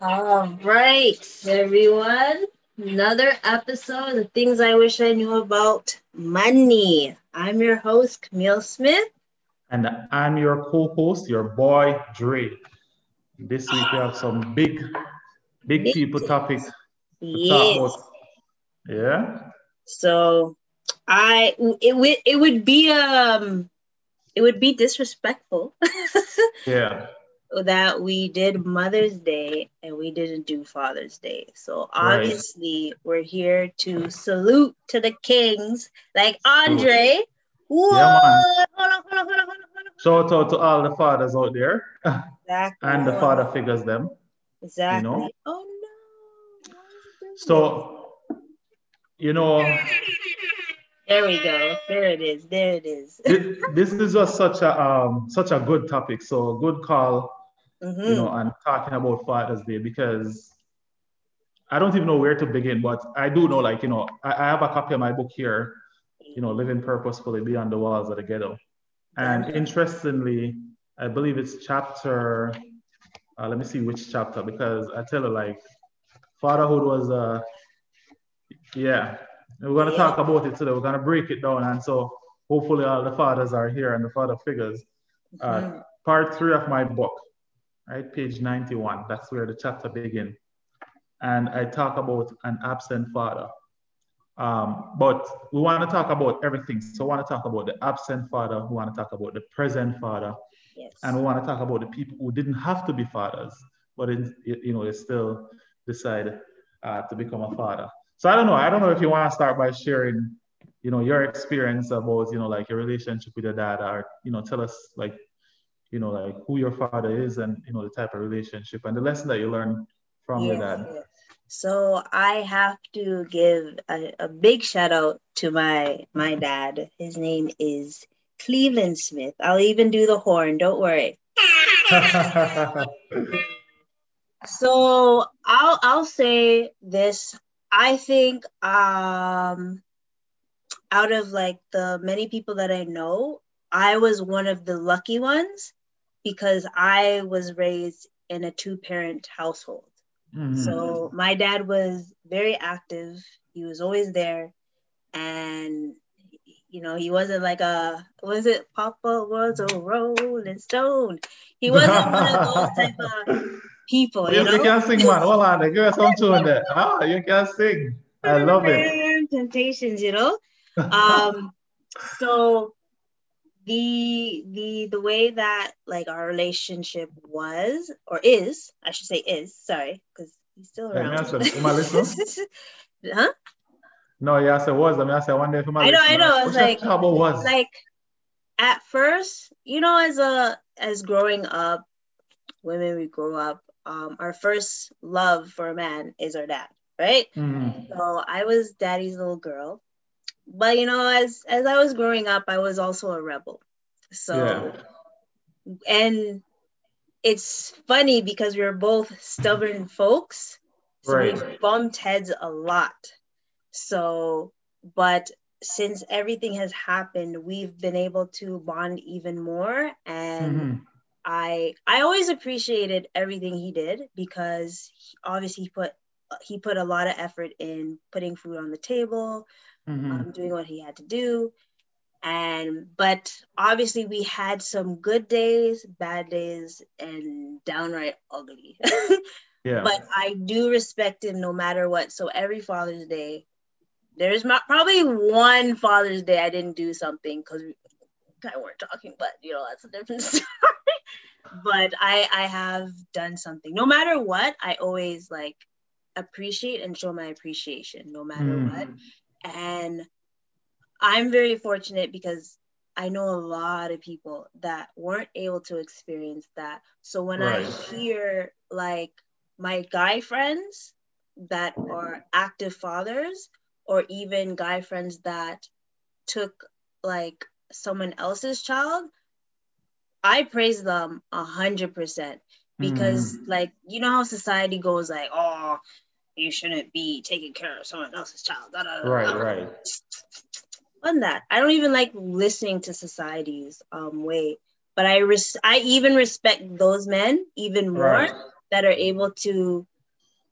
All right, everyone. Another episode of Things I Wish I Knew About Money. I'm your host, Camille Smith. And I'm your co host, your boy, Dre. This week we have some big, big, big people topics. Yes. Yeah. So I it would it would be um it would be disrespectful. yeah. That we did Mother's Day and we didn't do Father's Day. So obviously right. we're here to salute to the kings like Andre. What? Yeah, hold on, hold on, hold on, hold on, Shout out to all the fathers out there. Exactly. and the father figures them. Exactly. You know? Oh no. So you know there we go. There it is. There it is. this is just such a um such a good topic. So good call, mm-hmm. you know, and talking about Father's Day because I don't even know where to begin, but I do know, like, you know, I, I have a copy of my book here, you know, Living Purposefully Beyond the Walls of the Ghetto. And interestingly, I believe it's chapter, uh, let me see which chapter, because I tell you, like, fatherhood was, uh, yeah, we're going to talk about it today. We're going to break it down. And so hopefully all the fathers are here and the father figures. Uh, mm-hmm. Part three of my book, right? Page 91. That's where the chapter begins. And I talk about an absent father. Um, but we want to talk about everything. So we want to talk about the absent father. We want to talk about the present father. Yes. And we want to talk about the people who didn't have to be fathers, but in, you know, they still decided uh, to become a father. So I don't know. I don't know if you want to start by sharing, you know, your experience about, you know, like your relationship with your dad, or you know, tell us like, you know, like who your father is, and you know, the type of relationship and the lesson that you learned from yeah, your dad. Yeah. So I have to give a, a big shout out to my my dad. His name is Cleveland Smith. I'll even do the horn. Don't worry. so I'll I'll say this I think um, out of like the many people that I know, I was one of the lucky ones because I was raised in a two parent household. Mm-hmm. So my dad was very active. He was always there. And, you know, he wasn't like a, was it Papa was a rolling stone? He wasn't one of those type of people. You, you, know? can sing, man. Hold on, give us some tune there. Ah, you can sing. I love it. Temptations, you know. Um, so the the the way that like our relationship was or is, I should say is, sorry, because he's still around. Hey, am I listening? huh? No, yeah, I said was. I mean, I said one day for my. I know, I know. It's like about was like at first, you know, as a as growing up, women we grow up um, our first love for a man is our dad, right? Mm-hmm. So I was daddy's little girl, but you know, as as I was growing up, I was also a rebel. So, yeah. and it's funny because we are both stubborn folks, so right. we bumped heads a lot. So, but since everything has happened, we've been able to bond even more and. Mm-hmm I I always appreciated everything he did because he, obviously he put he put a lot of effort in putting food on the table, mm-hmm. um, doing what he had to do, and but obviously we had some good days, bad days, and downright ugly. yeah. But I do respect him no matter what. So every Father's Day, there's probably one Father's Day I didn't do something because of weren't talking, but you know that's a different story but I I have done something. No matter what, I always like appreciate and show my appreciation no matter mm. what. And I'm very fortunate because I know a lot of people that weren't able to experience that. So when right. I hear like my guy friends that are active fathers, or even guy friends that took like someone else's child, I praise them a hundred percent because mm. like you know how society goes like, oh, you shouldn't be taking care of someone else's child. Da, da, da, right, right. On that, I don't even like listening to society's um, way, but I res- I even respect those men even more right. that are able to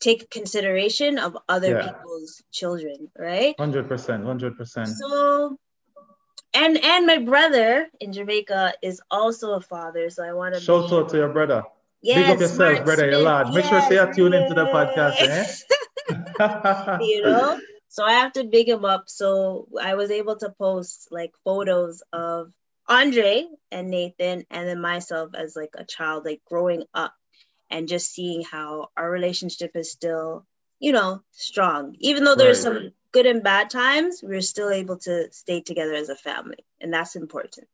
take consideration of other yeah. people's children, right? Hundred percent, hundred percent. So, and and my brother in Jamaica is also a father, so I want to shout be... out to your brother. Yes, Big up yourself, brother. You're large. Make yes, sure to tune into the podcast, eh? you know. So I have to big him up. So I was able to post like photos of Andre and Nathan, and then myself as like a child, like growing up, and just seeing how our relationship is still, you know, strong. Even though there's right. some good and bad times, we're still able to stay together as a family, and that's important.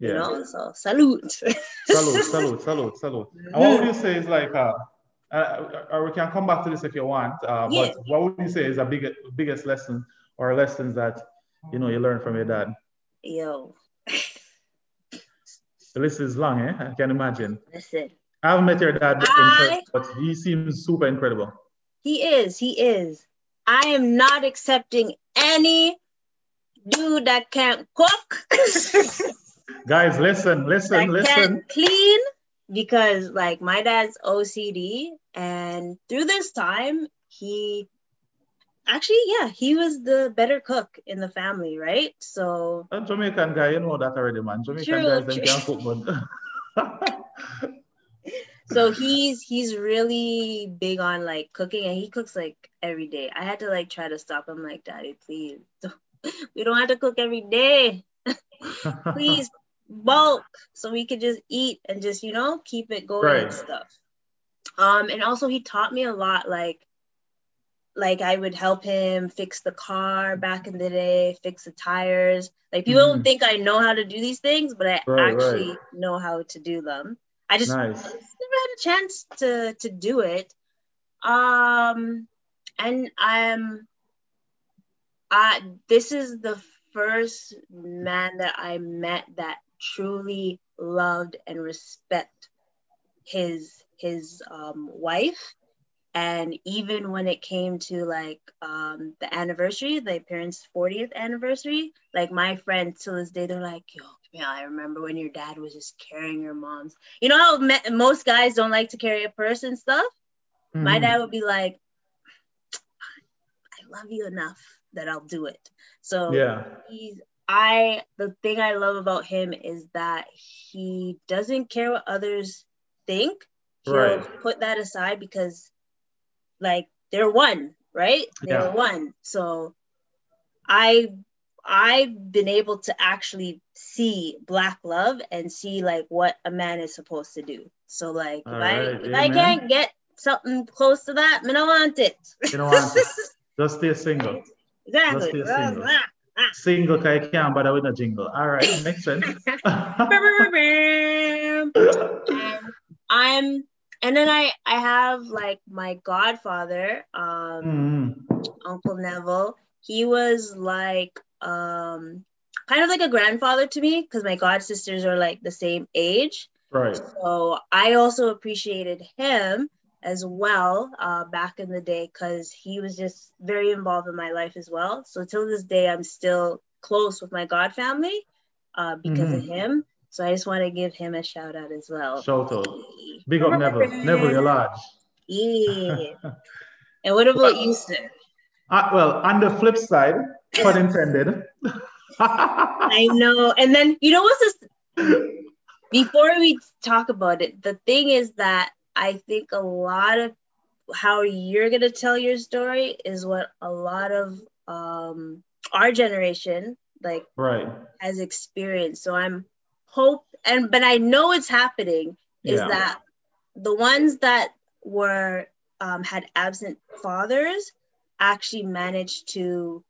Yeah. You know, so salute. salute, salute, salute, salute. And what would you say is like, uh, uh, or we can come back to this if you want, uh, yeah. but what would you say is the big, biggest lesson or lessons that, you know, you learned from your dad? Yo. the list is long, eh? I can imagine. Listen. I haven't met your dad I, person, but he seems super incredible. He is, he is. I am not accepting any dude that can't cook. Guys, listen, listen, listen. Clean because like my dad's OCD, and through this time, he actually, yeah, he was the better cook in the family, right? So a Jamaican guy, you know that already, man. Jamaican true, guys true. can cook, but so he's he's really big on like cooking, and he cooks like every day. I had to like try to stop him, like, Daddy, please, we don't have to cook every day. please bulk so we could just eat and just you know keep it going right. and stuff um and also he taught me a lot like like I would help him fix the car back in the day, fix the tires. Like people mm. don't think I know how to do these things, but I right, actually right. know how to do them. I just, nice. I just never had a chance to to do it. Um, and I'm, I this is the first man that I met that truly loved and respect his his um, wife and even when it came to like um, the anniversary the parents 40th anniversary like my friends to this day they're like yo yeah i remember when your dad was just carrying your mom's you know how me- most guys don't like to carry a purse and stuff mm-hmm. my dad would be like i love you enough that i'll do it so yeah he's I the thing I love about him is that he doesn't care what others think. He'll right. put that aside because like they're one, right? They're yeah. one. So I I've been able to actually see black love and see like what a man is supposed to do. So like if right. I if I can't get something close to that, I don't want it. You don't want it. Just stay single. Exactly. Just stay single. Ah, ah, ah. Single guy can't bother with a jingle. All right, makes sense. I'm and then I I have like my godfather, um, mm. Uncle Neville. He was like um kind of like a grandfather to me because my god sisters are like the same age. Right. So I also appreciated him as well uh, back in the day because he was just very involved in my life as well. So till this day, I'm still close with my God family uh, because mm-hmm. of him. So I just want to give him a shout out as well. Shout out. Big up Neville. Neville, you're large. Yeah. and what about well, you, sir? Uh, well, on the flip side, pun intended. I know. And then, you know what's this? Before we talk about it, the thing is that I think a lot of how you're going to tell your story is what a lot of um, our generation like right has experienced so i'm hope and but i know it's happening is yeah. that the ones that were um, had absent fathers actually managed to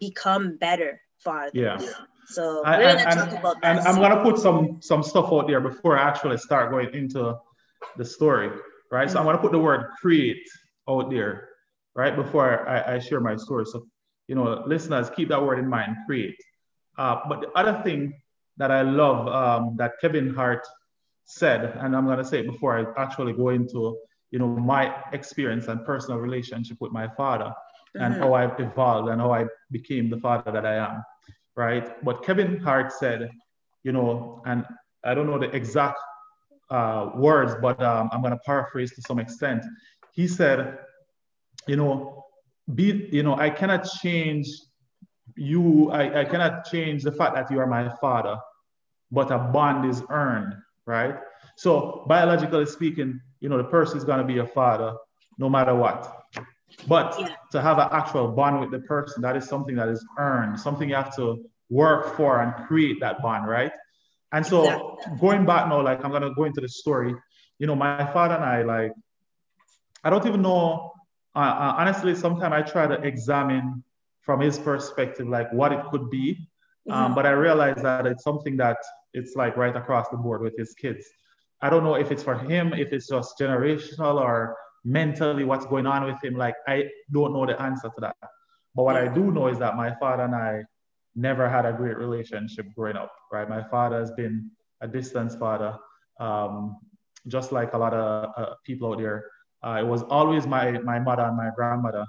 become better fathers. Yeah. So I, we're and, gonna and, talk about that. and I'm gonna put some some stuff out there before I actually start going into the story, right? Mm-hmm. So I'm gonna put the word create out there, right, before I, I share my story. So you know, listeners, keep that word in mind, create. Uh, but the other thing that I love um, that Kevin Hart said, and I'm gonna say it before I actually go into you know my experience and personal relationship with my father mm-hmm. and how I've evolved and how I became the father that I am, right? But Kevin Hart said, you know, and I don't know the exact uh, words, but um, I'm going to paraphrase to some extent. He said, you know, be, you know, I cannot change you, I, I cannot change the fact that you are my father, but a bond is earned, right? So biologically speaking, you know, the person is going to be a father no matter what. But yeah. to have an actual bond with the person, that is something that is earned, something you have to work for and create that bond, right? And so exactly. going back now, like I'm gonna go into the story. You know, my father and I, like, I don't even know. Uh, uh, honestly, sometimes I try to examine from his perspective, like what it could be. Um, mm-hmm. Um, but I realize that it's something that it's like right across the board with his kids. I don't know if it's for him, if it's just generational or mentally what's going on with him. Like I don't know the answer to that. But what I do know is that my father and I never had a great relationship growing up, right? My father has been a distance father, um, just like a lot of uh, people out there. Uh, it was always my my mother and my grandmother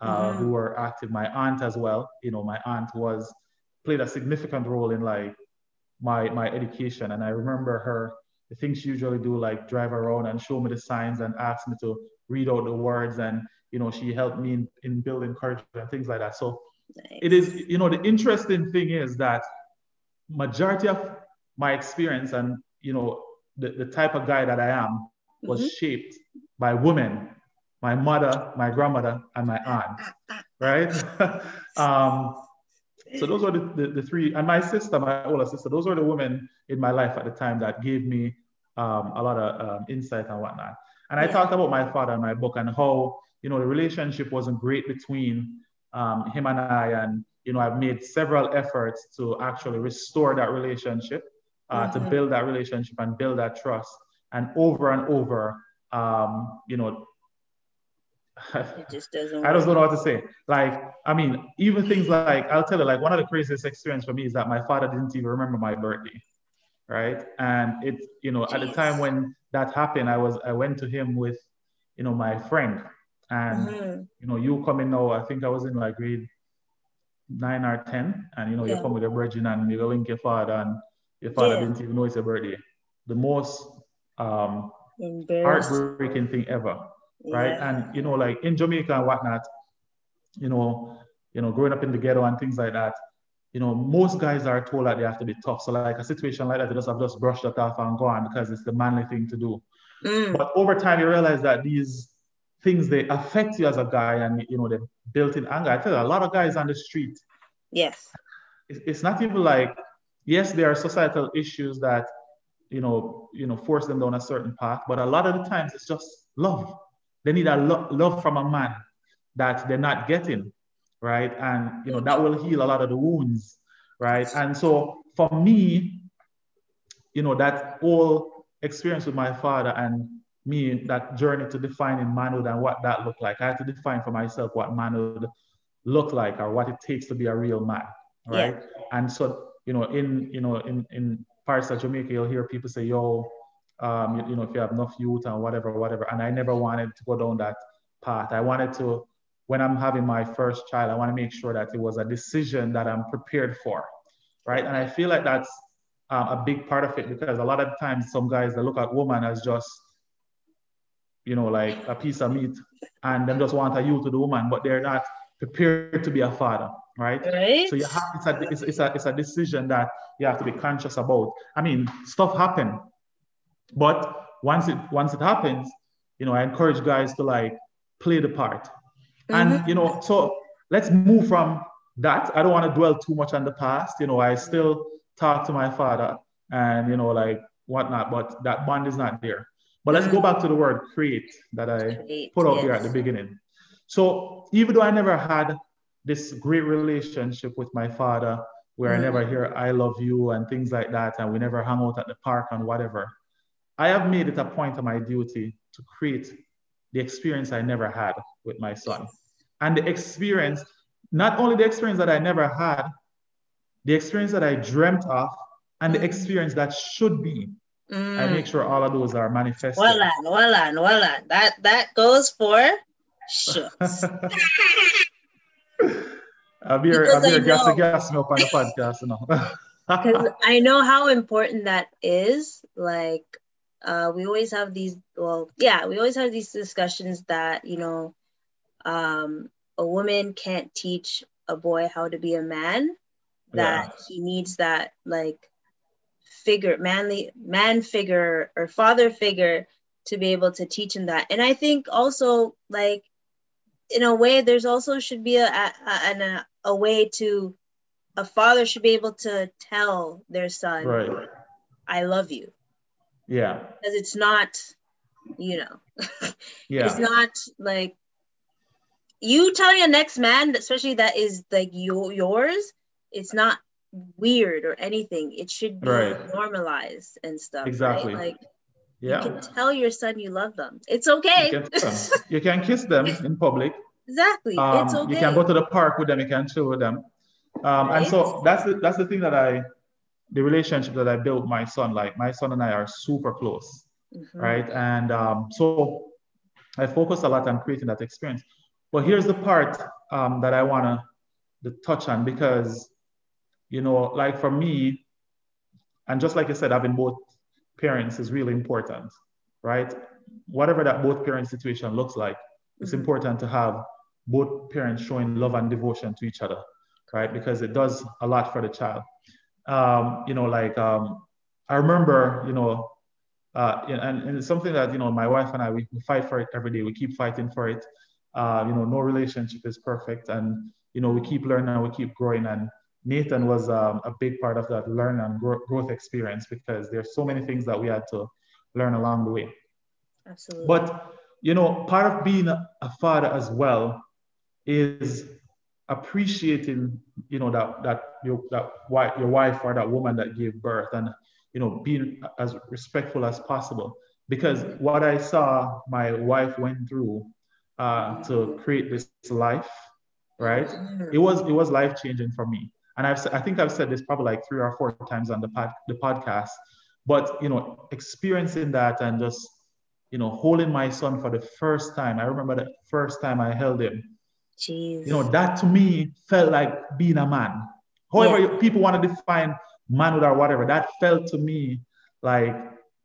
uh, mm-hmm. who were active. My aunt as well. You know, my aunt was played a significant role in like my my education, and I remember her. The things she usually do, like drive around and show me the signs and ask me to read out the words and you know she helped me in, in building courage and things like that so nice. it is you know the interesting thing is that majority of my experience and you know the, the type of guy that i am was mm-hmm. shaped by women my mother my grandmother and my aunt right um, so those were the, the, the, three and my sister my older sister those were the women in my life at the time that gave me um, a lot of um, insight and whatnot and I talked about my father in my book and how, you know, the relationship wasn't great between um, him and I. And, you know, I've made several efforts to actually restore that relationship, uh, mm-hmm. to build that relationship and build that trust. And over and over, um, you know, it just doesn't I just don't know what to say. Like, I mean, even things like I'll tell you, like one of the craziest experience for me is that my father didn't even remember my birthday. Right. And it, you know, Jeez. at the time when that happened, I was I went to him with, you know, my friend, and mm-hmm. you know, you coming now. I think I was in like grade nine or ten, and you know, yeah. you come with your virgin and you go link your father, and your father yeah. didn't even know it's your birthday. The most um, heartbreaking thing ever, yeah. right? And you know, like in Jamaica and whatnot, you know, you know, growing up in the ghetto and things like that you know, most guys are told that they have to be tough. So like a situation like that, they just have just brushed it off and gone because it's the manly thing to do. Mm. But over time, you realize that these things they affect you as a guy, and you know, they built in anger. I tell you, a lot of guys on the street. Yes. It's not even like, yes, there are societal issues that, you know, you know, force them down a certain path, but a lot of the times it's just love. They need a lo- love from a man that they're not getting right? And you know that will heal a lot of the wounds, right? And so for me, you know that whole experience with my father and me, that journey to defining manhood and what that looked like. I had to define for myself what manhood looked like or what it takes to be a real man, right? Yeah. And so you know, in you know, in in parts of Jamaica, you'll hear people say, "Yo." Um, you, you know, if you have enough youth and whatever, whatever. And I never wanted to go down that path. I wanted to when I'm having my first child, I want to make sure that it was a decision that I'm prepared for, right? And I feel like that's um, a big part of it because a lot of times some guys they look at woman as just, you know, like a piece of meat, and them just want a you to the woman, but they're not prepared to be a father, right? right. So you have it's a, it's, it's a it's a decision that you have to be conscious about. I mean, stuff happen, but once it once it happens, you know, I encourage guys to like play the part and mm-hmm. you know, so let's move from that. I don't want to dwell too much on the past. You know, I still talk to my father and you know, like whatnot, but that bond is not there. But let's go back to the word create that I put out yes. here at the beginning. So even though I never had this great relationship with my father, where mm-hmm. I never hear I love you and things like that, and we never hang out at the park and whatever. I have made it a point of my duty to create the experience I never had with my son. And the experience, not only the experience that I never had, the experience that I dreamt of, and the mm. experience that should be. Mm. I make sure all of those are manifested. Well on, well on, well on. That that goes for shucks. I'll be here, I'll be here gas, gas up on the podcast. You know. Because I know how important that is. Like, uh, we always have these, well, yeah, we always have these discussions that, you know, um, a woman can't teach a boy how to be a man, that yeah. he needs that, like, figure, manly, man figure or father figure to be able to teach him that. And I think also, like, in a way, there's also should be a, a, a, a way to, a father should be able to tell their son, right. I love you. Yeah. Because it's not, you know, yeah. it's not like you telling your next man, especially that is like your yours, it's not weird or anything. It should be right. normalized and stuff. Exactly. Right? Like yeah. you can tell your son you love them. It's okay. You can, you can kiss them in public. Exactly. Um, it's okay. You can go to the park with them, you can chill with them. Um, right? and so that's the that's the thing that I the relationship that I built with my son, like my son and I are super close, mm-hmm. right? And um, so I focus a lot on creating that experience. But here's the part um, that I want to touch on because, you know, like for me, and just like I said, having both parents is really important, right? Whatever that both parent situation looks like, it's mm-hmm. important to have both parents showing love and devotion to each other, right? Because it does a lot for the child um, you know, like um, I remember, you know, uh, and, and it's something that, you know, my wife and I, we, we fight for it every day. We keep fighting for it. Uh, you know, no relationship is perfect. And, you know, we keep learning and we keep growing. And Nathan was um, a big part of that learn and grow, growth experience because there's so many things that we had to learn along the way. Absolutely. But, you know, part of being a, a father as well is appreciating, you know, that that your that wife, your wife or that woman that gave birth, and you know, being as respectful as possible. Because what I saw my wife went through uh, to create this life, right? Mm-hmm. It was it was life changing for me. And I've I think I've said this probably like three or four times on the pod, the podcast. But you know, experiencing that and just you know holding my son for the first time. I remember the first time I held him Jeez. You know, that to me felt like being a man. However, yeah. people want to define manhood or whatever, that felt to me like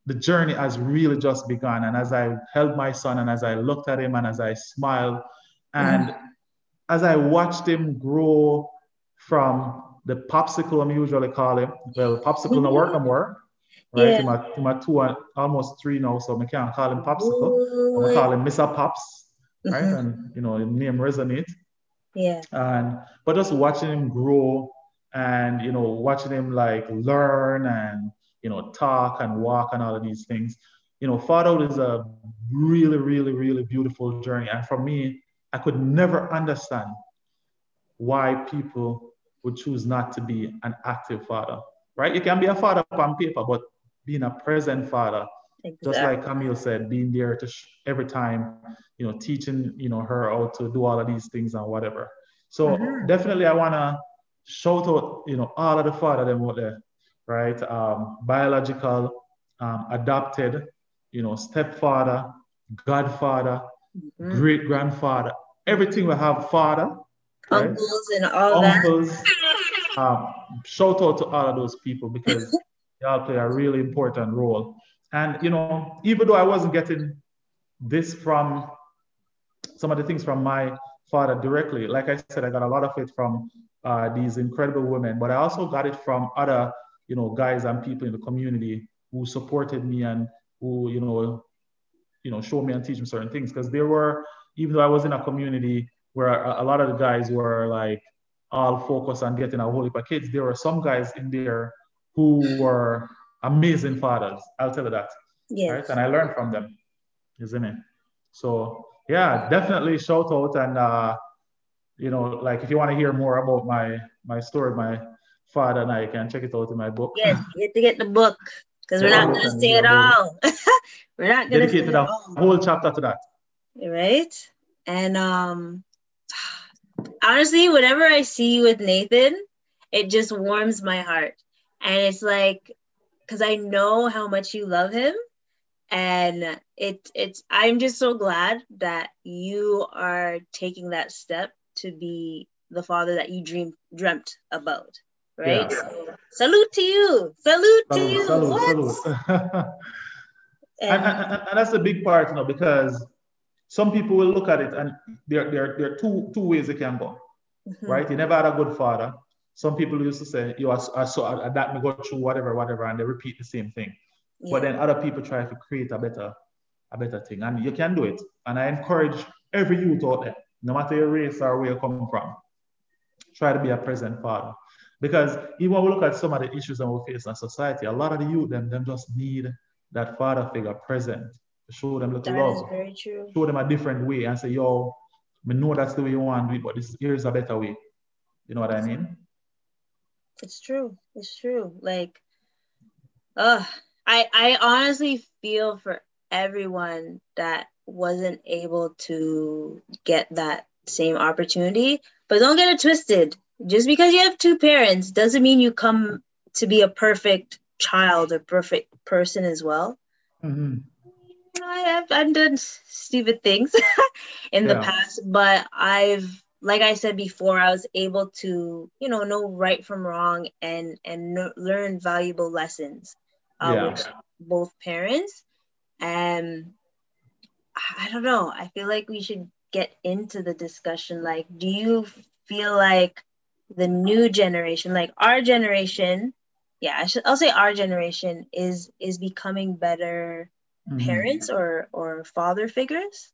the journey has really just begun. And as I held my son and as I looked at him and as I smiled and mm. as I watched him grow from the popsicle I'm usually call him, well, popsicle mm-hmm. no work no more, right? Yeah. To my, my two, almost three now, so I can't call him popsicle. I call him Mr. Pops right? Mm-hmm. And you know, name resonate. Yeah. And but just watching him grow and you know, watching him like learn and you know, talk and walk and all of these things. You know, fatherhood is a really, really, really beautiful journey. And for me, I could never understand why people would choose not to be an active father. Right? You can be a father on paper, but being a present father Exactly. Just like Camille said, being there to sh- every time, you know, teaching, you know, her how to do all of these things and whatever. So mm-hmm. definitely, I wanna shout out, you know, all of the father them out there, right? Um, biological, um, adopted, you know, stepfather, godfather, mm-hmm. great grandfather, everything we have father, right? uncles and all uncles. That. um, shout out to all of those people because y'all play a really important role and, you know, even though I wasn't getting this from some of the things from my father directly, like I said, I got a lot of it from uh, these incredible women, but I also got it from other, you know, guys and people in the community who supported me and who, you know, you know, showed me and teach me certain things. Because there were, even though I was in a community where a, a lot of the guys were like all focused on getting a whole heap of kids, there were some guys in there who were amazing fathers. I'll tell you that. Yes. Right? And I learned from them, isn't it? So yeah, definitely shout out and uh, you know, like if you want to hear more about my my story, my father and I can check it out in my book. Yes, you get to get the book because we're not going to say it all. we're not going to dedicate a whole chapter to that. Right, and um, honestly, whenever I see you with Nathan, it just warms my heart, and it's like because I know how much you love him and it it's i'm just so glad that you are taking that step to be the father that you dream dreamt about right yeah. so, salute to you salute, salute to you salute, salute. and, and, and, that's the big part you know because some people will look at it and there, there, there are two two ways it can go mm-hmm. right you never had a good father some people used to say you are, are so that me go through whatever whatever and they repeat the same thing yeah. but then other people try to create a better a better thing and you can do it and i encourage every youth out there no matter your race or where you're coming from try to be a present father. Because even when we look at some of the issues that we face in society a lot of the youth them, them just need that father figure present to show them little love show them a different way and say yo we know that's the way you want to do it but this here's a better way. You know what i mean? It's true. It's true. Like uh I I honestly feel for everyone that wasn't able to get that same opportunity. But don't get it twisted. Just because you have two parents doesn't mean you come to be a perfect child or perfect person as well. Mm-hmm. I have I've done stupid things in yeah. the past, but I've like I said before, I was able to you know know right from wrong and and learn valuable lessons uh, yeah. with both parents. And I don't know. I feel like we should get into the discussion. Like, do you feel like the new generation, like our generation, yeah, I should, I'll say our generation is is becoming better mm-hmm. parents or or father figures?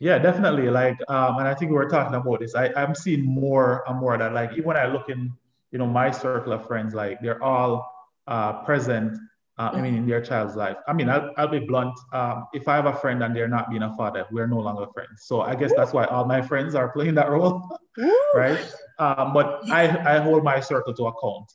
Yeah, definitely. Like, um, and I think we were talking about this. I, I'm seeing more and more that, like, even when I look in, you know, my circle of friends, like, they're all uh, present uh, I mean, in their child's life. I mean, I'll, I'll be blunt. Um, if I have a friend and they're not being a father, we're no longer friends. So I guess that's why all my friends are playing that role, right? Um, but I, I hold my circle to account,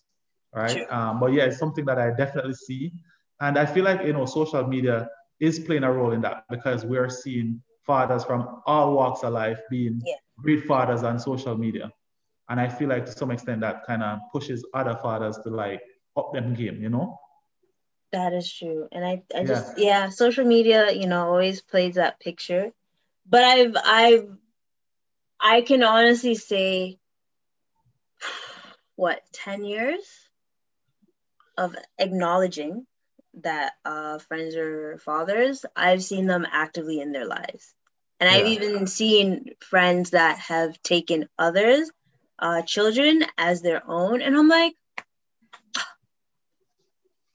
right? Um, but yeah, it's something that I definitely see. And I feel like, you know, social media is playing a role in that because we're seeing fathers from all walks of life being yeah. great fathers on social media. And I feel like to some extent that kind of pushes other fathers to like up them game, you know? That is true. And I, I just yeah. yeah, social media, you know, always plays that picture. But I've I've I can honestly say what, 10 years of acknowledging that uh, friends are fathers, I've seen them actively in their lives. And yeah. I've even seen friends that have taken others' uh, children as their own. And I'm like,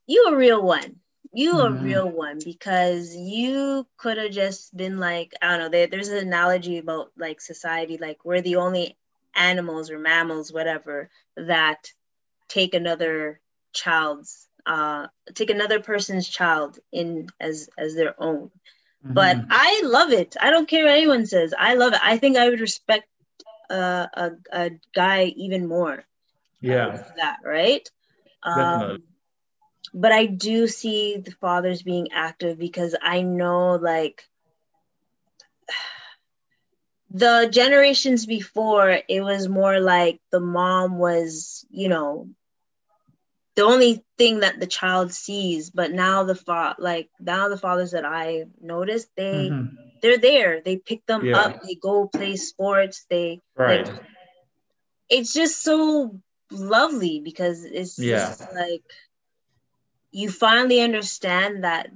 you a real one. You a mm-hmm. real one because you could have just been like, I don't know, there, there's an analogy about like society, like we're the only animals or mammals, whatever, that take another child's uh take another person's child in as as their own. Mm-hmm. But I love it. I don't care what anyone says. I love it. I think I would respect uh, a, a guy even more. Yeah. That, right? Um, but I do see the fathers being active because I know like the generations before it was more like the mom was, you know, the only thing that the child sees but now the fa- like now the fathers that i noticed they mm-hmm. they're there they pick them yeah. up they go play sports they right like, it's just so lovely because it's yeah. just like you finally understand that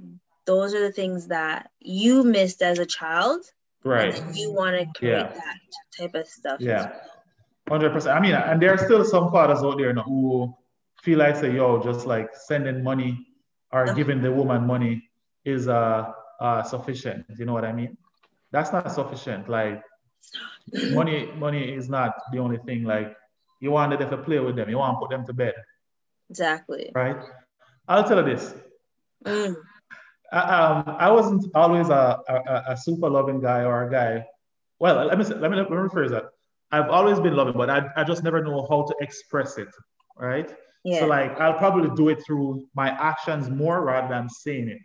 those are the things that you missed as a child. Right. you want to create yeah. that type of stuff. Yeah. Hundred percent. I mean, and there are still some fathers out there who feel like say, yo, just like sending money or giving the woman money is uh, uh sufficient. You know what I mean? That's not sufficient. Like money, money is not the only thing. Like you wanted to play with them, you want to put them to bed. Exactly. Right. I'll tell you this. Mm. I, um, I wasn't always a, a, a, super loving guy or a guy. Well, let me let me let me rephrase that. I've always been loving, but I, I just never know how to express it. right? Yeah. So like I'll probably do it through my actions more rather than saying it,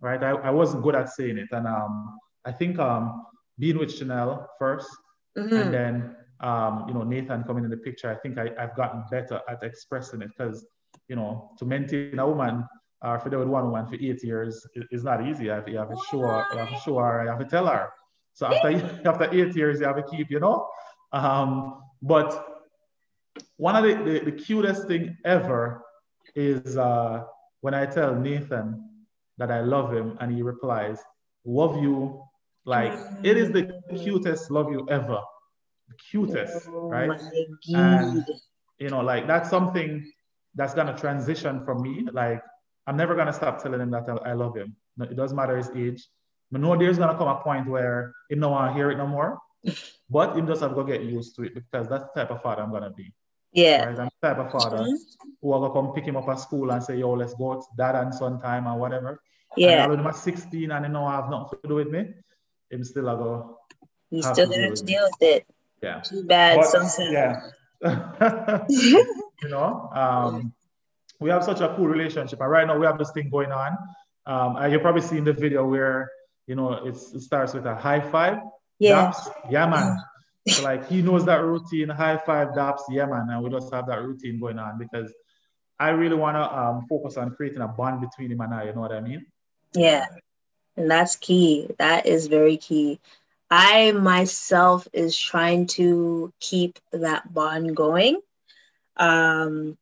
right? I, I wasn't good at saying it, and um, I think um, being with Chanel 1st mm-hmm. and then um, you know Nathan coming in the picture, I think I, I've gotten better at expressing it because you know to maintain a woman uh, for with one woman for eight years is not easy. You have, you have to show her, you have to show her, you have to tell her. So after after eight years, you have to keep, you know. Um, but one of the, the, the, cutest thing ever is uh, when I tell Nathan that I love him and he replies, love you. Like it is the cutest love you ever. The cutest, oh right? And you know, like that's something that's gonna transition from me. Like I'm never gonna stop telling him that I, I love him. It doesn't matter his age. But no, there's gonna come a point where he don't want to hear it no more. but he just have to get used to it because that's the type of father I'm gonna be. Yeah. Right? I'm the type of father mm-hmm. who will come pick him up at school and say, yo, let's go to dad and son time or whatever. Yeah. And when I'm 16 and he know I have nothing to do with me, him still I go. He's still gonna deal with it. Yeah. Too bad. But, yeah. you know, um, we have such a cool relationship. And right now we have this thing going on. Um, and you've probably seen the video where, you know, it starts with a high five. Yeah. Daps. Yeah, man. So like he knows that routine, high five, daps, yeah, man. And we just have that routine going on because I really want to um, focus on creating a bond between him and I. You know what I mean? Yeah. And that's key. That is very key. I myself is trying to keep that bond going. Um,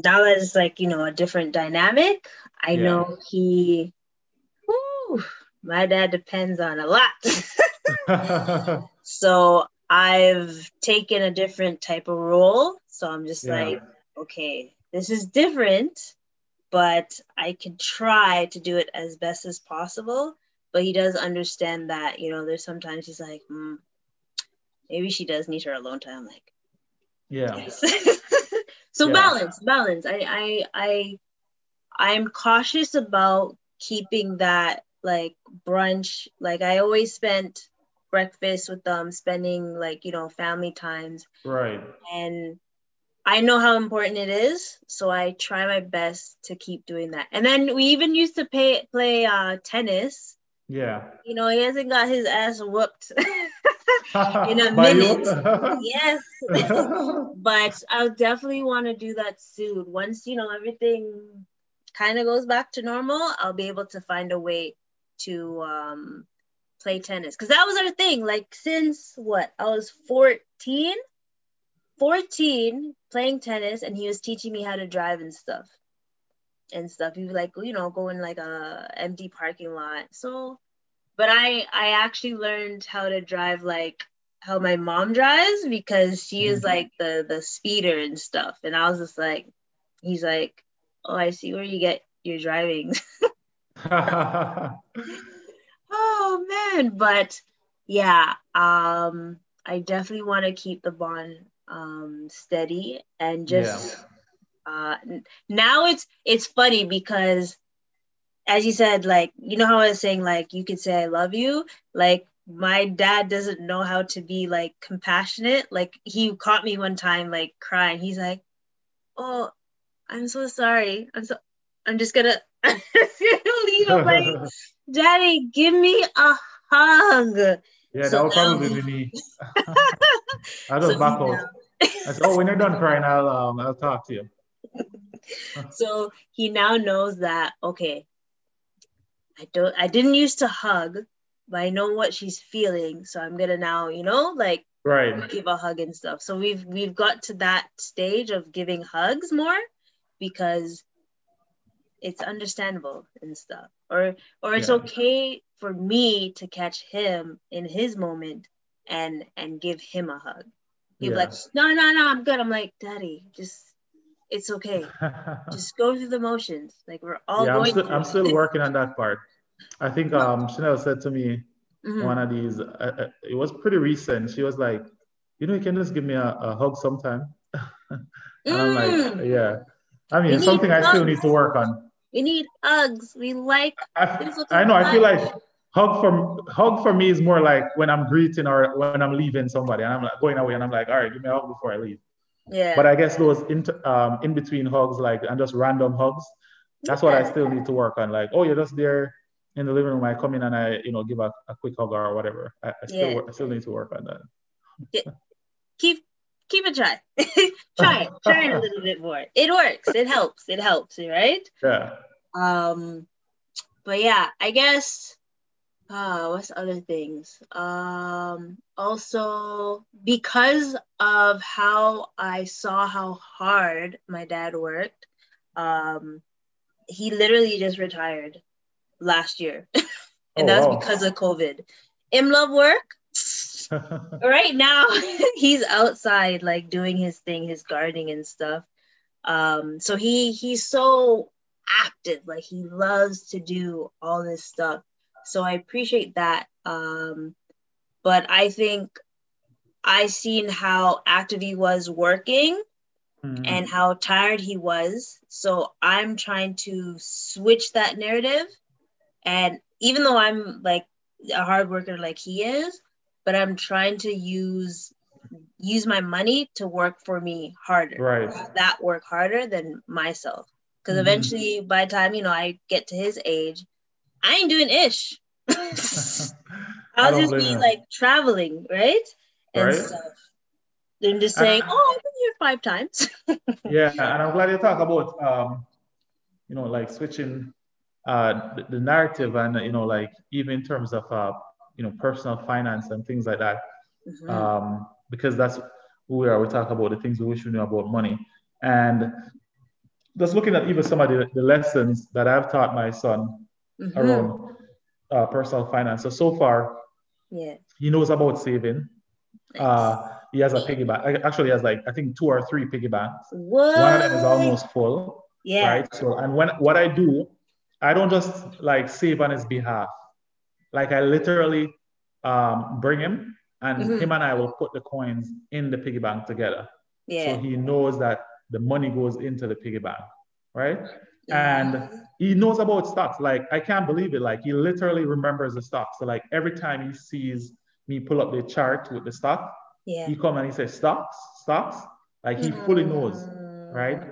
Dala is like, you know, a different dynamic. I yeah. know he, whew, my dad depends on a lot. so I've taken a different type of role. So I'm just yeah. like, okay, this is different, but I can try to do it as best as possible. But he does understand that, you know, there's sometimes he's like, mm, maybe she does need her alone time. I'm like, yeah. Yes. So yeah. balance, balance. I, I, I, I'm cautious about keeping that like brunch. Like I always spent breakfast with them, spending like, you know, family times. Right. And I know how important it is, so I try my best to keep doing that. And then we even used to pay, play uh, tennis. Yeah. You know, he hasn't got his ass whooped in a minute. yes. but I'll definitely want to do that soon. Once, you know, everything kind of goes back to normal, I'll be able to find a way to um, play tennis. Because that was our thing. Like, since what? I was 14. 14 playing tennis and he was teaching me how to drive and stuff and stuff he was like you know go in like a empty parking lot so but i i actually learned how to drive like how my mom drives because she is mm-hmm. like the the speeder and stuff. And i was just like he's like oh i see where you get your driving. Oh man. But yeah um i definitely want to keep the bond um steady and just yeah. uh, now it's it's funny because as you said like you know how i was saying like you could say i love you. Like my dad doesn't know how to be like compassionate. Like he caught me one time like crying. He's like oh i'm so sorry. I'm so i'm just gonna leave. I'm like daddy give me a hug. Yeah so that would probably be me. I just so back off I said, oh when you're done crying i'll um, i'll talk to you. So he now knows that okay i don't i didn't used to hug but i know what she's feeling. So i'm gonna now you know like right. give a hug and stuff. So we've we've got to that stage of giving hugs more because it's understandable and stuff. Or or it's yeah. okay for me to catch him in his moment and and give him a hug. He'd yeah. be like no no no i'm good. I'm like daddy just it's okay. Just go through the motions. Like we're all yeah, going. I'm, st- I'm still working on that part. I think um, Chanel said to me mm-hmm. one of these. Uh, uh, it was pretty recent. She was like, "You know, you can just give me a, a hug sometime." and. I'm like, mm. "Yeah." I mean, it's something hugs. I still need to work on. We need hugs. We like. I, I know. I feel like hug for hug for me is more like when I'm greeting or when I'm leaving somebody and I'm like going away and I'm like, all right, give me a hug before I leave. Yeah. But I guess those in, um, in between hugs, like and just random hugs, that's what I still need to work on. Like, oh, you're just there in the living room. I come in and I, you know, give a, a quick hug or whatever. I, I still, yeah. I still need to work on that. Yeah. Keep keep it try. try it. Try it a little bit more. It works. It helps. It helps, right? Yeah. Um, but yeah, I guess uh what's other things? Um also because of how I saw how hard my dad worked, um he literally just retired last year. and oh, that's wow. because of COVID. Im love work. right now he's outside like doing his thing, his gardening and stuff. Um, so he he's so active, like he loves to do all this stuff. So I appreciate that. Um, but I think I seen how active he was working mm-hmm. and how tired he was. So I'm trying to switch that narrative. And even though I'm like a hard worker like he is, but I'm trying to use use my money to work for me harder. Right. That work harder than myself. Because mm-hmm. eventually by the time, you know, I get to his age, I ain't doing ish. I'll just be like traveling, right? And right. stuff. Then just saying, "Oh, I've been here five times." yeah, and I'm glad you talk about, um, you know, like switching uh, the, the, narrative, and you know, like even in terms of, uh, you know, personal finance and things like that, mm-hmm. um, because that's who we are. We talk about the things we wish we knew about money, and just looking at even some of the, the lessons that I've taught my son mm-hmm. around uh, personal finance. So so far, yeah, he knows about saving. Uh, he has a piggy bank. Actually, he has like I think two or three piggy banks. What? One of them is almost full. Yeah. Right. So and when what I do, I don't just like save on his behalf. Like I literally um, bring him and mm-hmm. him and I will put the coins in the piggy bank together. Yeah. So he knows that the money goes into the piggy bank, right? And he knows about stocks. Like I can't believe it. Like he literally remembers the stocks. So like every time he sees me pull up the chart with the stock, yeah. he come and he says stocks, stocks. Like he fully knows, mm. right?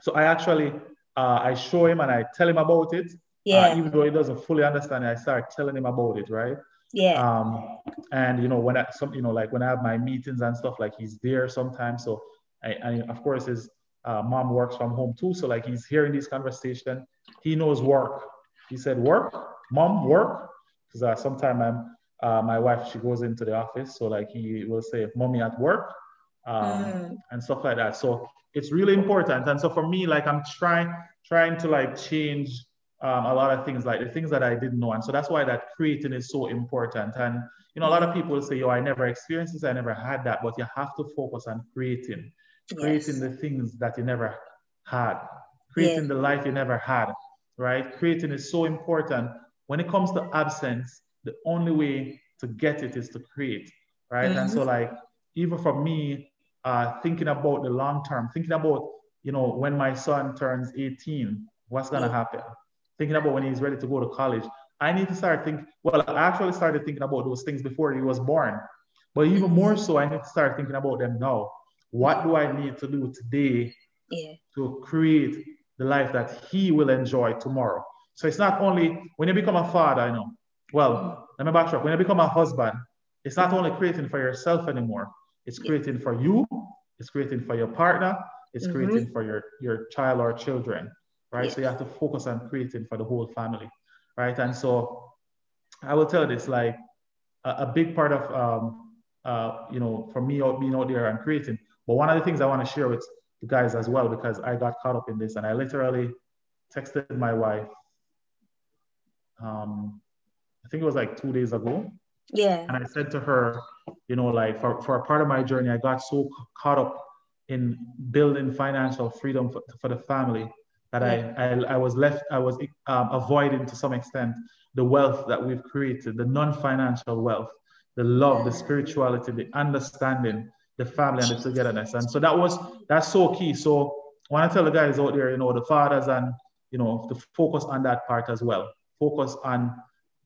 So I actually uh, I show him and I tell him about it. Uh, yeah. Uh, even though he doesn't fully understand it, I start telling him about it, right? Yeah. Um, and you know when I some you know like when I have my meetings and stuff, like he's there sometimes. So I, I of course his uh, mom works from home too, so like he's hearing this conversation. He knows work. He said work, mom work, because uh, sometimes I'm uh, my wife she goes into the office, so like he will say mommy at work, um, mm. and stuff like that. So it's really important. And so for me, like I'm trying trying to like change um, a lot of things, like the things that I didn't know. And so that's why that creating is so important. And you know, a lot of people say, "Yo, I never experienced this, I never had that," but you have to focus on creating, creating yes. the things that you never had, creating the life you never had. Right? Creating is so important. When it comes to absence, the only way to get it is to create, right? Mm-hmm. And so, mm-hmm. like, even for me, uh, thinking about the long term, thinking about, you know, when my son turns 18, what's going to yeah. happen? Thinking about when he's ready to go to college. I need to start thinking, well, I actually started thinking about those things before he was born. But even mm-hmm. more so, I need to start thinking about them now. What do I need to do today yeah. to create the life that he will enjoy tomorrow? So it's not only when you become a father, you know, well, mm-hmm. let me backtrack. When you become a husband, it's not only creating for yourself anymore. It's creating for you. It's creating for your partner. It's mm-hmm. creating for your, your child or children, right? So you have to focus on creating for the whole family, right? And so I will tell this, like a, a big part of, um, uh, you know, for me out, being out there and creating. But one of the things I want to share with you guys as well, because I got caught up in this and I literally texted my wife um, I think it was like two days ago. Yeah. And I said to her, you know, like for, for a part of my journey, I got so caught up in building financial freedom for, for the family that yeah. I, I, I was left, I was um, avoiding to some extent the wealth that we've created, the non-financial wealth, the love, the spirituality, the understanding, the family and the togetherness. And so that was, that's so key. So I want to tell the guys out there, you know, the fathers and, you know, to focus on that part as well. Focus on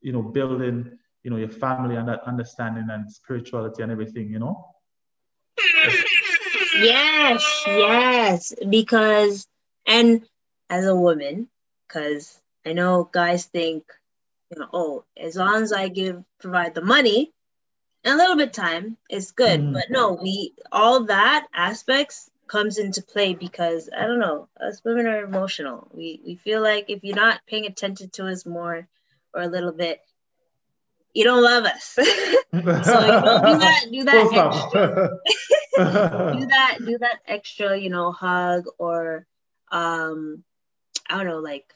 you know, building, you know, your family and that understanding and spirituality and everything, you know? Yes, yes, because and as a woman, because I know guys think, you know, oh, as long as I give provide the money and a little bit time, it's good. Mm. But no, we all that aspects comes into play because I don't know, us women are emotional. We we feel like if you're not paying attention to us more or a little bit, you don't love us. so you know, do that, do that extra. do that, do that extra, you know, hug or um, I don't know, like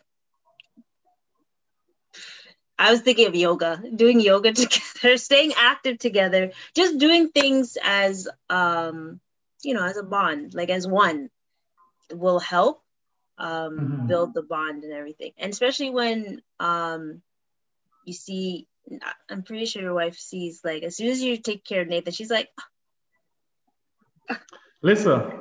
I was thinking of yoga, doing yoga together, staying active together, just doing things as um, you know, as a bond, like as one will help um mm-hmm. build the bond and everything. And especially when um you see I'm pretty sure your wife sees like as soon as you take care of Nathan, she's like Lisa.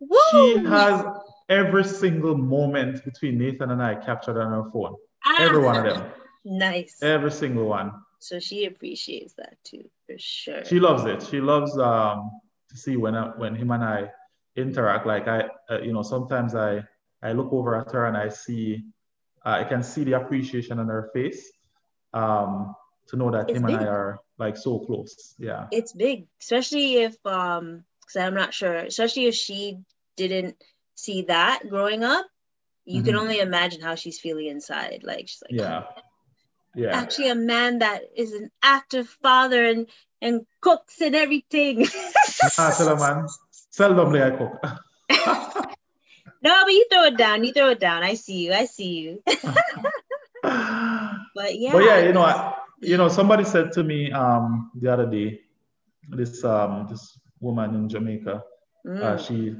Woo! she has every single moment between Nathan and I captured on her phone. Ah, every one of them. Nice. Every single one. So she appreciates that too, for sure. She loves it. She loves um to see when I, when him and I interact. Like I, uh, you know, sometimes I I look over at her and I see, uh, I can see the appreciation on her face. Um, to know that it's him big. and I are like so close. Yeah. It's big, especially if um, because I'm not sure, especially if she didn't see that growing up. You mm-hmm. can only imagine how she's feeling inside. Like she's like, yeah. Yeah. Actually, a man that is an active father and and cooks and everything. ah, tell man. Seldomly I cook. no, but you throw it down. You throw it down. I see you. I see you. but yeah. But yeah, you know, I, you know, somebody said to me um the other day, this um this woman in Jamaica, uh, mm. uh, she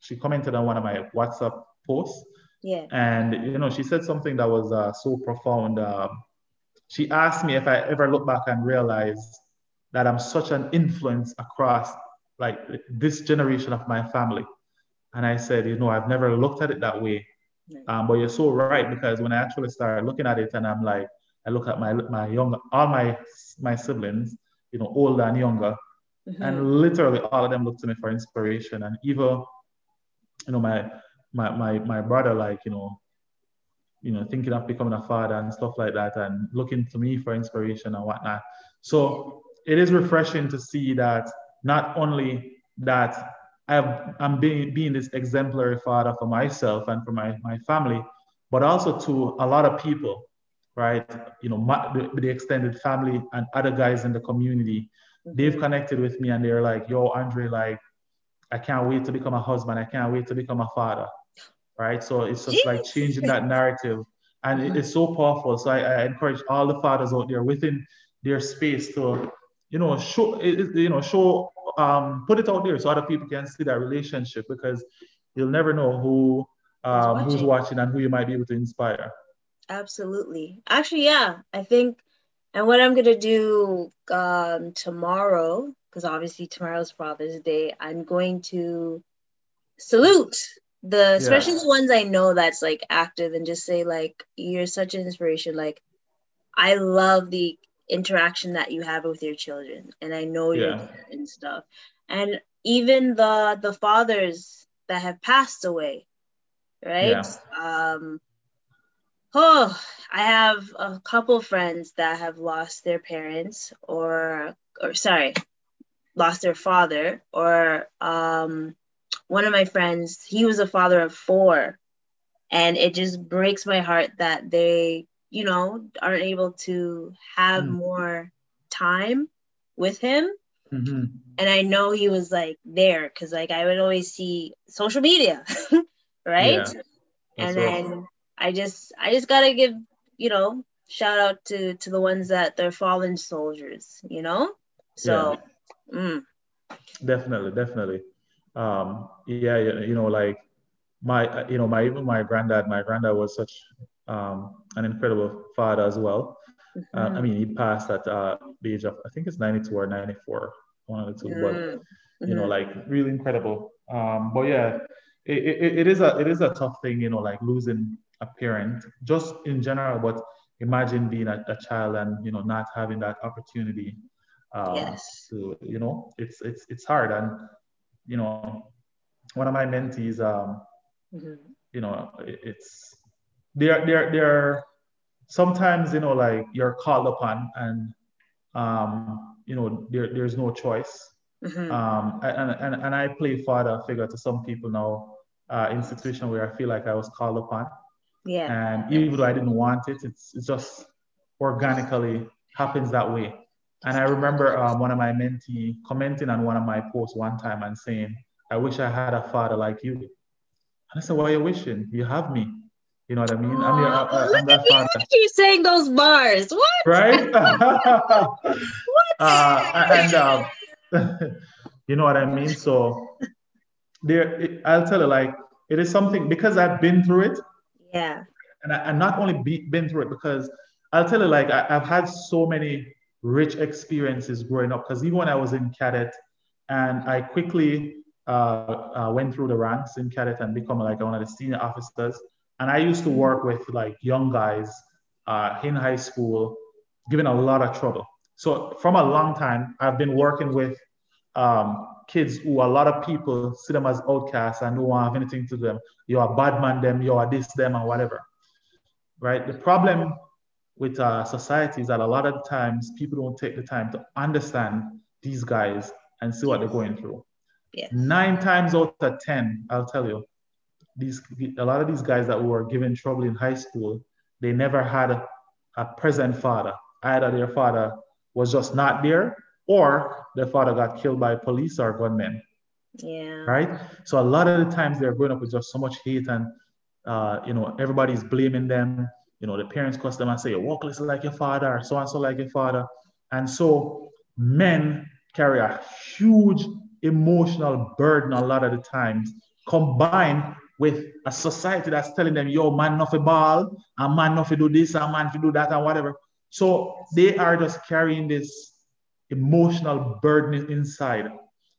she commented on one of my WhatsApp posts. Yeah. And you know, she said something that was uh, so profound. Um, she asked me if I ever look back and realize that I'm such an influence across like this generation of my family. And I said, you know, I've never looked at it that way. Um, but you're so right because when I actually started looking at it, and I'm like, I look at my my young all my my siblings, you know, older and younger, mm-hmm. and literally all of them look to me for inspiration. And even, you know, my my my my brother, like you know, you know, thinking of becoming a father and stuff like that, and looking to me for inspiration and whatnot. So it is refreshing to see that not only that I've, I'm being, being this exemplary father for myself and for my, my family, but also to a lot of people, right? You know, my, the, the extended family and other guys in the community, they've connected with me and they're like, yo, Andre, like, I can't wait to become a husband. I can't wait to become a father, right? So it's just like changing that narrative. And it, it's so powerful. So I, I encourage all the fathers out there within their space to you know, show, you know, show, um, put it out there so other people can see that relationship because you'll never know who, um, watching. who's watching and who you might be able to inspire. Absolutely. Actually, yeah, I think, and what I'm gonna do um, tomorrow, because obviously tomorrow's Father's Day, I'm going to salute the, especially yeah. the ones I know that's like active, and just say like, you're such an inspiration. Like, I love the interaction that you have with your children and i know yeah. you and stuff and even the the fathers that have passed away right yeah. um oh i have a couple friends that have lost their parents or or sorry lost their father or um one of my friends he was a father of four and it just breaks my heart that they you know, aren't able to have mm. more time with him. Mm-hmm. And I know he was like there because like I would always see social media, right? Yeah, and then. I just I just gotta give, you know, shout out to to the ones that they're fallen soldiers, you know? So yeah. mm. definitely, definitely. Um yeah, you know, like my you know, my even my granddad, my granddad was such um, an incredible father as well. Mm-hmm. Uh, I mm-hmm. mean, he passed at uh, the age of I think it's 92 or 94, one of the 2 mm-hmm. But you know, mm-hmm. like really incredible. Um, but yeah, it, it, it is a it is a tough thing, you know, like losing a parent just in general. But imagine being a, a child and you know not having that opportunity. Um, yes. To you know, it's it's it's hard and you know one of my mentees, um, mm-hmm. you know, it, it's they're they're they're sometimes you know like you're called upon and um, you know there, there's no choice. Mm-hmm. Um, and, and and I play father figure to some people now uh, in situation where I feel like I was called upon. Yeah. And even though I didn't want it, it's, it's just organically happens that way. And I remember um, one of my mentee commenting on one of my posts one time and saying, I wish I had a father like you. And I said, Why are you wishing? You have me. You know what I mean? I'm your, uh, uh, I'm that father. keep saying those bars. What? Right? what? Uh, and um, you know what I mean? So there, it, I'll tell you, like, it is something because I've been through it. Yeah. And I, and not only be, been through it because I'll tell you, like, I, I've had so many rich experiences growing up. Because even when I was in cadet, and I quickly uh, uh, went through the ranks in cadet and become like one of the senior officers. And I used to work with like young guys uh, in high school, giving a lot of trouble. So from a long time, I've been working with um, kids who a lot of people see them as outcasts and don't have anything to them. You're a bad man, them, you're this, them, and whatever. Right? The problem with uh, society is that a lot of times people don't take the time to understand these guys and see what they're going through. Yeah. Nine times out of 10, I'll tell you, these a lot of these guys that were given trouble in high school, they never had a, a present father. Either their father was just not there or their father got killed by police or gunmen. Yeah. Right? So a lot of the times they're growing up with just so much hate and uh, you know, everybody's blaming them. You know, the parents cuss them and say, walk less like your father, so and so like your father. And so men carry a huge emotional burden a lot of the times, combined with a society that's telling them, yo, man, not a ball, a man not to do this, a man to do that, and whatever. So they are just carrying this emotional burden inside.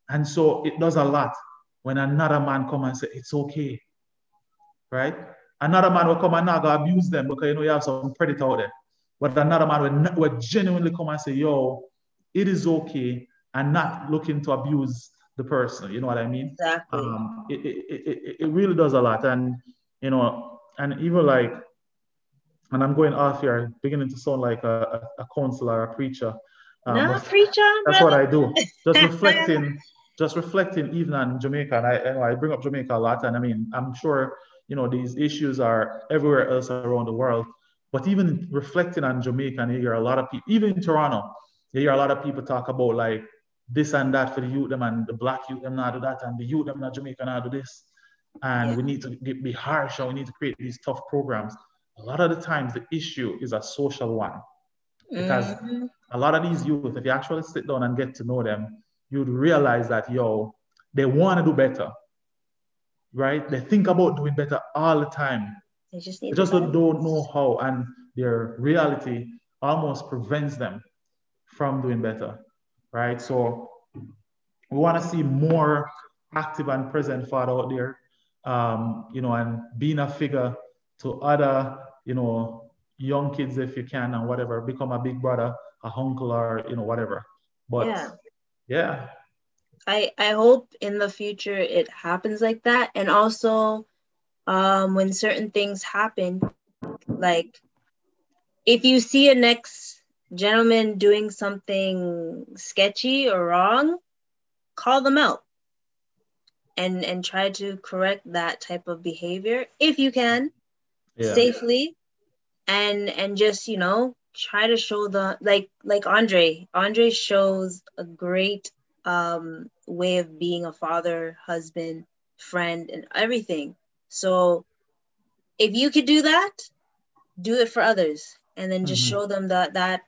And so it does a lot when another man come and say, it's okay, right? Another man will come and not go abuse them because you know you have some predator out there. But another man will, will genuinely come and say, yo, it is okay, and not looking to abuse the person. You know what I mean? Exactly. Um, it, it, it, it really does a lot. And, you know, and even like, and I'm going off here, beginning to sound like a, a counselor, a preacher. Um, no, preacher. That's what I do. Just reflecting, just reflecting even on Jamaica. And I, I bring up Jamaica a lot. And I mean, I'm sure, you know, these issues are everywhere else around the world. But even reflecting on Jamaica, and you hear a lot of people, even in Toronto, you hear a lot of people talk about like this and that for the youth them and the black youth them not do that and the youth them not Jamaica not do this. And yeah. we need to be harsh and we need to create these tough programs. A lot of the times the issue is a social one. Because mm-hmm. a lot of these youth, if you actually sit down and get to know them, you'd realize that yo, they want to do better. Right? They think about doing better all the time. They just, they just don't know how, and their reality almost prevents them from doing better right? So we want to see more active and present father out there, um, you know, and being a figure to other, you know, young kids if you can and whatever, become a big brother, a uncle or, you know, whatever. But yeah. yeah. I, I hope in the future it happens like that. And also um, when certain things happen, like if you see a next gentleman doing something sketchy or wrong, call them out and and try to correct that type of behavior if you can yeah. safely and and just you know try to show the like like andre andre shows a great um way of being a father husband friend and everything. So if you could do that do it for others and then just mm-hmm. show them that that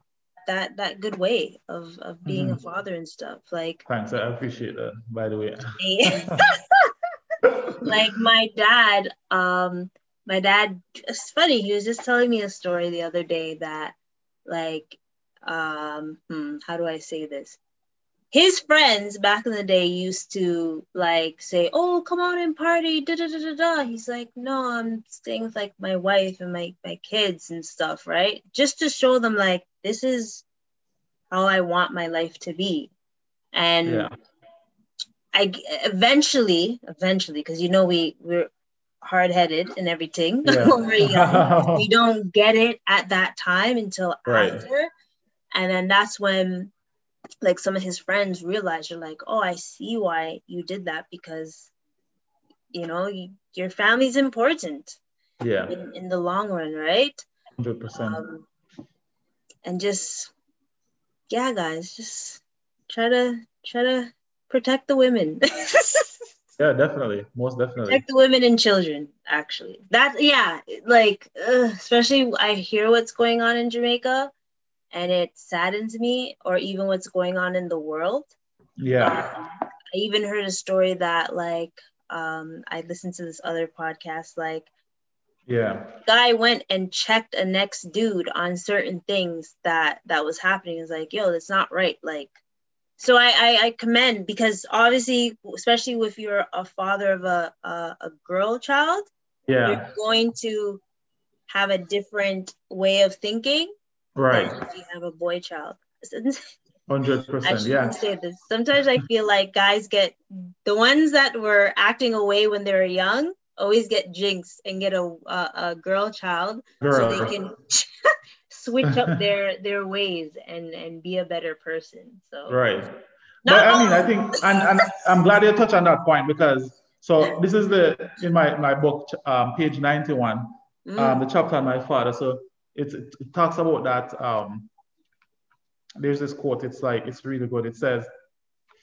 that that good way of of being mm-hmm. a father and stuff. Like thanks i appreciate that by the way. Like my dad um my dad it's funny he was just telling me a story the other day that like um hmm, how do i say this his friends back in the day used to like say, "Oh, come on and party." Da da da da da. He's like, "No, I'm staying with like my wife and my my kids and stuff, right? Just to show them like this is how I want my life to be." And yeah. I eventually, eventually, because you know we we're hard headed and everything yeah. when we're young. we don't get it at that time until right. after, and then that's when like some of his friends realize you're like, oh, I see why you did that because you know you, your family's important. Yeah. In, in the long run, right? Hundred um, percent. And just yeah, guys, just try to try to protect the women. yeah, definitely, most definitely. Protect the women and children. Actually, that yeah, like uh, especially I hear what's going on in Jamaica, and it saddens me, or even what's going on in the world. Yeah. Um, I even heard a story that like um, I listened to this other podcast like yeah. guy went and checked a next dude on certain things that that was happening. Is like yo that's not right. Like so I, I, I commend because obviously especially if you're a father of a a, a girl child yeah. you're going to have a different way of thinking right you have a boy child Hundred percent. Yeah. Say this. Sometimes I feel like guys get the ones that were acting away when they were young always get jinxed and get a a, a girl child girl. so they can switch up their their ways and and be a better person. So right. Not but I mean, I think, and, and I'm glad you touched on that point because so this is the in my my book, um, page 91, mm. um, the chapter on my father. So it, it talks about that. Um, there's this quote. It's like it's really good. It says,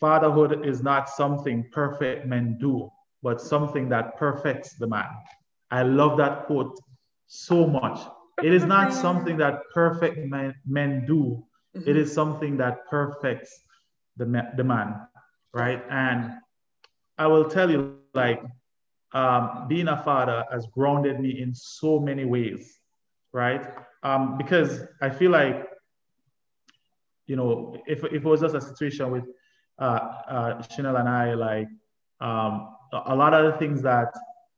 "Fatherhood is not something perfect men do, but something that perfects the man. I love that quote so much. It is not something that perfect men, men do, mm-hmm. it is something that perfects the, the man, right? And I will tell you, like, um, being a father has grounded me in so many ways, right? Um, because I feel like, you know, if, if it was just a situation with uh, uh, Chanel and I, like, um, a lot of the things that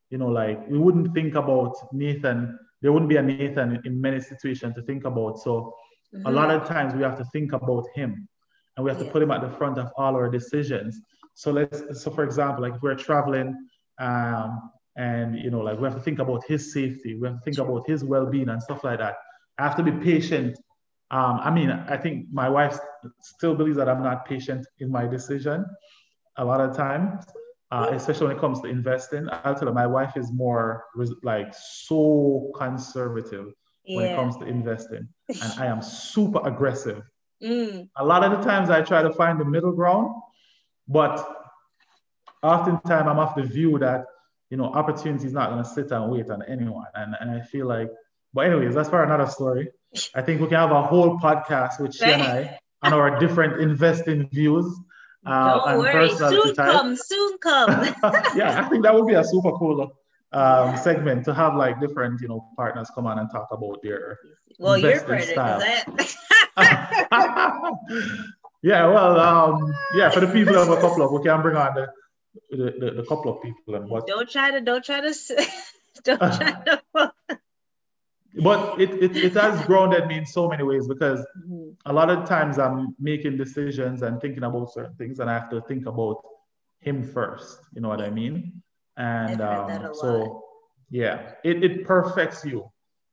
you know like we wouldn't think about nathan there wouldn't be a nathan in many situations to think about so mm-hmm. a lot of times we have to think about him and we have to put him at the front of all our decisions so let's so for example like if we're traveling um, and you know like we have to think about his safety we have to think about his well-being and stuff like that i have to be patient um, i mean i think my wife still believes that i'm not patient in my decision a lot of times uh, especially when it comes to investing. I'll tell you, my wife is more like so conservative yeah. when it comes to investing, and I am super aggressive. Mm. A lot of the times I try to find the middle ground, but oftentimes I'm of the view that you know opportunity is not going to sit and wait on anyone, and and I feel like. But anyways, that's for another story. I think we can have a whole podcast with she and I on our different investing views uh, Don't worry, soon type. come, soon come. yeah, I think that would be a super cool um, segment to have like different, you know, partners come on and talk about their well, you're style. yeah, well, um, yeah, for the people of a couple of, we can bring on the the, the, the couple of people and what. Don't try to, don't try to, don't try to but it, it, it has grounded me in so many ways because mm-hmm. a lot of times I'm making decisions and thinking about certain things and I have to think about him first. You know what I mean? And um, so, yeah, it, it perfects you.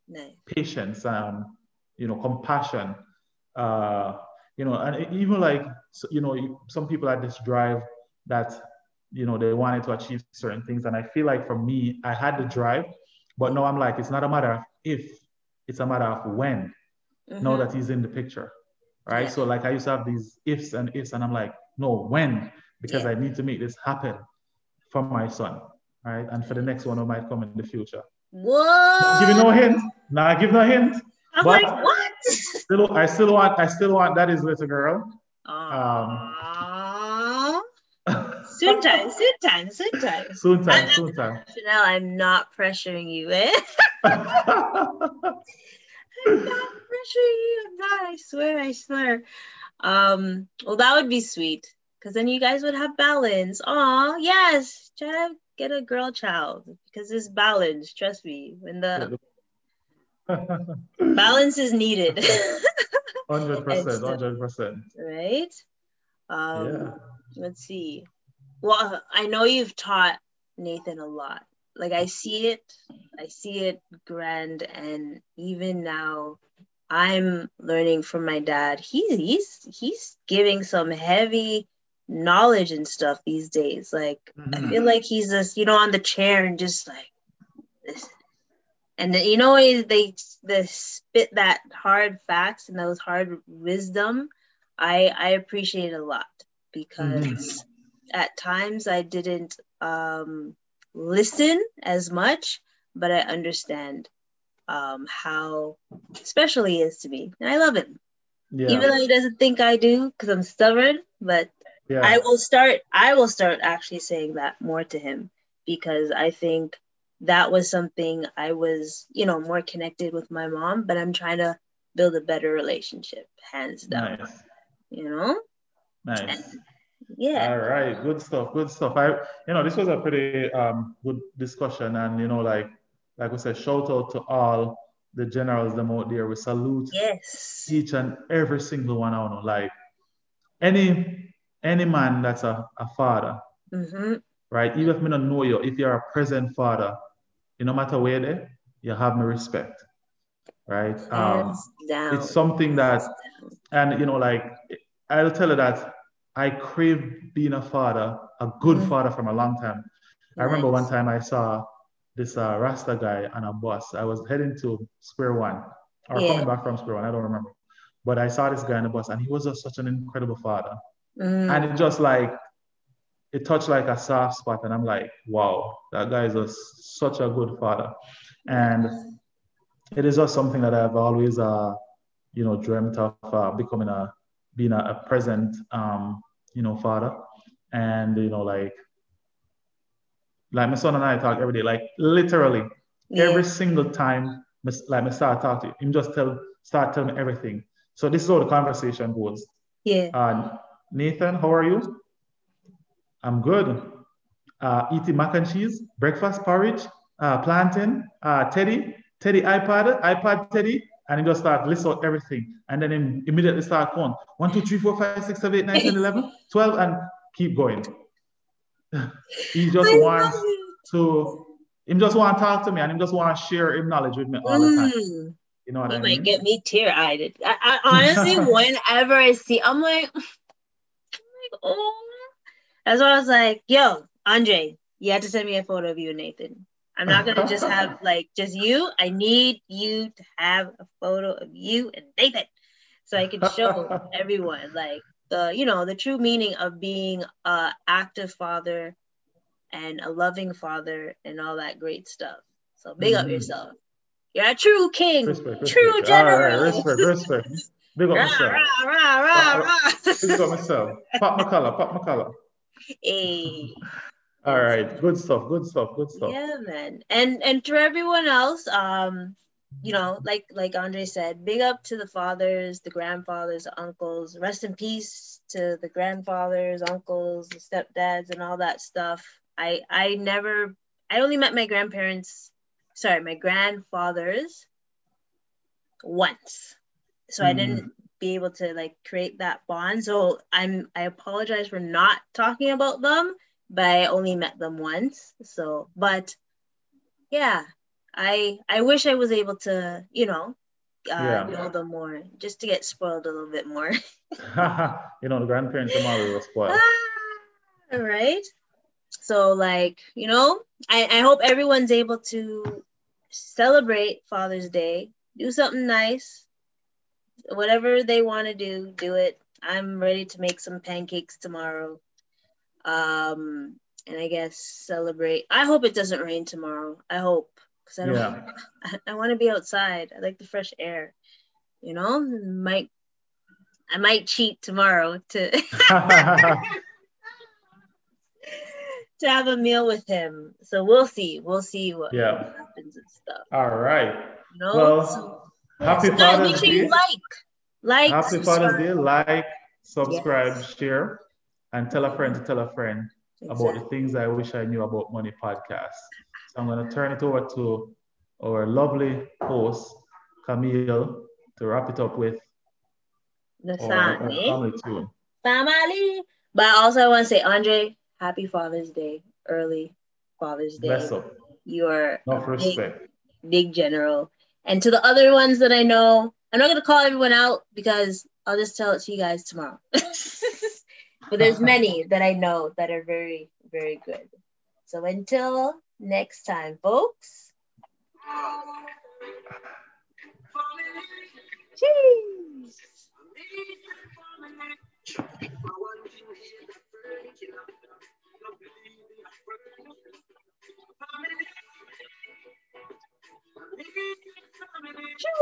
Nice. Patience, um, you know, compassion, uh, you know, and even like, you know, some people had this drive that, you know, they wanted to achieve certain things. And I feel like for me, I had the drive, but now I'm like, it's not a matter of if, it's a matter of when. Mm-hmm. Now that he's in the picture, right? Yeah. So like I used to have these ifs and ifs, and I'm like, no, when? Because yeah. I need to make this happen for my son, right? And for the next one who might come in the future. Whoa! Give you no hint. Nah, give no hint. I'm but like, what? Still, I still want, I still want that is little girl. Um, soon time, soon time, soon time. Soon time, soon time. Chanel, I'm not pressuring you, eh? I'm not pressuring you. I'm not. I swear. I swear. Um. Well, that would be sweet, because then you guys would have balance. Oh, yes. Try to get a girl child because it's balance. Trust me. When the balance is needed. Hundred percent. Hundred percent. Right. Um, yeah. Let's see well, I know you've taught Nathan a lot. Like I see it, I see it grand, and even now, I'm learning from my dad. He, he's he's giving some heavy knowledge and stuff these days. Like mm-hmm. I feel like he's just you know on the chair and just like this, and you know they they spit that hard facts and those hard wisdom. I I appreciate it a lot because mm-hmm. At times I didn't um, listen as much, but I understand um, how special he is to me, and I love him. Yeah. Even though he doesn't think I do, because I'm stubborn, but yeah. I will start. I will start actually saying that more to him because I think that was something I was, you know, more connected with my mom. But I'm trying to build a better relationship, hands down. Nice. You know. Nice. And, yeah. All right. Good stuff. Good stuff. I, you know, this was a pretty um, good discussion, and you know, like, like we said, shout out to all the generals them out there. We salute yes each and every single one of them. Like any any man that's a, a father, mm-hmm. right? Even if me don't know you, if you're a present father, you no matter where they, you have my respect, right? Um, it's something that, and you know, like I'll tell you that I crave being a father, a good mm-hmm. father from a long time. Nice. I remember one time I saw this uh, Rasta guy on a bus. I was heading to Square One or yeah. coming back from Square One. I don't remember. But I saw this guy on the bus and he was just such an incredible father. Mm. And it just like, it touched like a soft spot. And I'm like, wow, that guy is a, such a good father. And it is just something that I've always, uh, you know, dreamt of uh, becoming a, being a, a present, um, you know, father. And, you know, like, like my son and I talk every day, like literally yeah. every single time, like I start talking to him, just tell, start telling me everything. So this is how the conversation goes. Yeah. Uh, Nathan, how are you? I'm good. Uh, eating mac and cheese, breakfast porridge, uh, plantain, uh, Teddy, Teddy iPad, iPad Teddy, and he just start list out everything. And then him immediately start going 1, 2, 3, 4, 5, 6, 7, 8, 9, 10, 11, 12, and keep going. he just I wants to, he just want to talk to me and he just want to share his knowledge with me all the time. Mm. You know what he I mean? might get me tear eyed. I, I, honestly, whenever I see, I'm like, I'm like, oh. That's why I was like, yo, Andre, you have to send me a photo of you Nathan. I'm not gonna just have like just you. I need you to have a photo of you and David so I can show everyone like the you know the true meaning of being a active father and a loving father and all that great stuff. So big mm-hmm. up yourself. You're a true king, respect, true respect. general. Right, respect, respect. Big up myself. Rah, rah, rah, rah. Big up myself. Pop my pop my. Hey. All right, good stuff, good stuff, good stuff. Yeah, man. And and to everyone else, um, you know, like like Andre said, big up to the fathers, the grandfathers, the uncles. Rest in peace to the grandfathers, uncles, the stepdads, and all that stuff. I I never I only met my grandparents, sorry, my grandfathers once. So mm. I didn't mm-hmm. be able to like create that bond. So I'm I apologize for not talking about them, but I only met them once. So but yeah, I I wish I was able to, you know, uh, yeah. know them more, just to get spoiled a little bit more. you know, the grandparents are always spoiled. Ah, right. So, like, you know, I, I hope everyone's able to celebrate Father's Day, do something nice, whatever they want to do, do it. I'm ready to make some pancakes tomorrow. Um, and I guess celebrate. I hope it doesn't rain tomorrow. I hope because I don't. Yeah. I, I want to be outside. I like the fresh air. You know, might I might cheat tomorrow to to have a meal with him. So we'll see. We'll see what, yeah. what happens and stuff. All right. You know? Well, so, happy so Father's make sure Day. You like, like, happy subscribe. Father's Day. Like, subscribe, yes. share, and tell a friend to tell a friend exactly. about the things I wish I knew about money podcast. So I'm going to turn it over to our lovely host, Camille, to wrap it up with the song, eh? family tune. Family. But also I want to say, Andre, happy Father's Day, early Father's Day. Bless up. You are Enough respect. Big, big general. And to the other ones that I know, I'm not gonna call everyone out because I'll just tell it to you guys tomorrow. but there's many that I know that are very, very good. So until next time, folks. Cheers.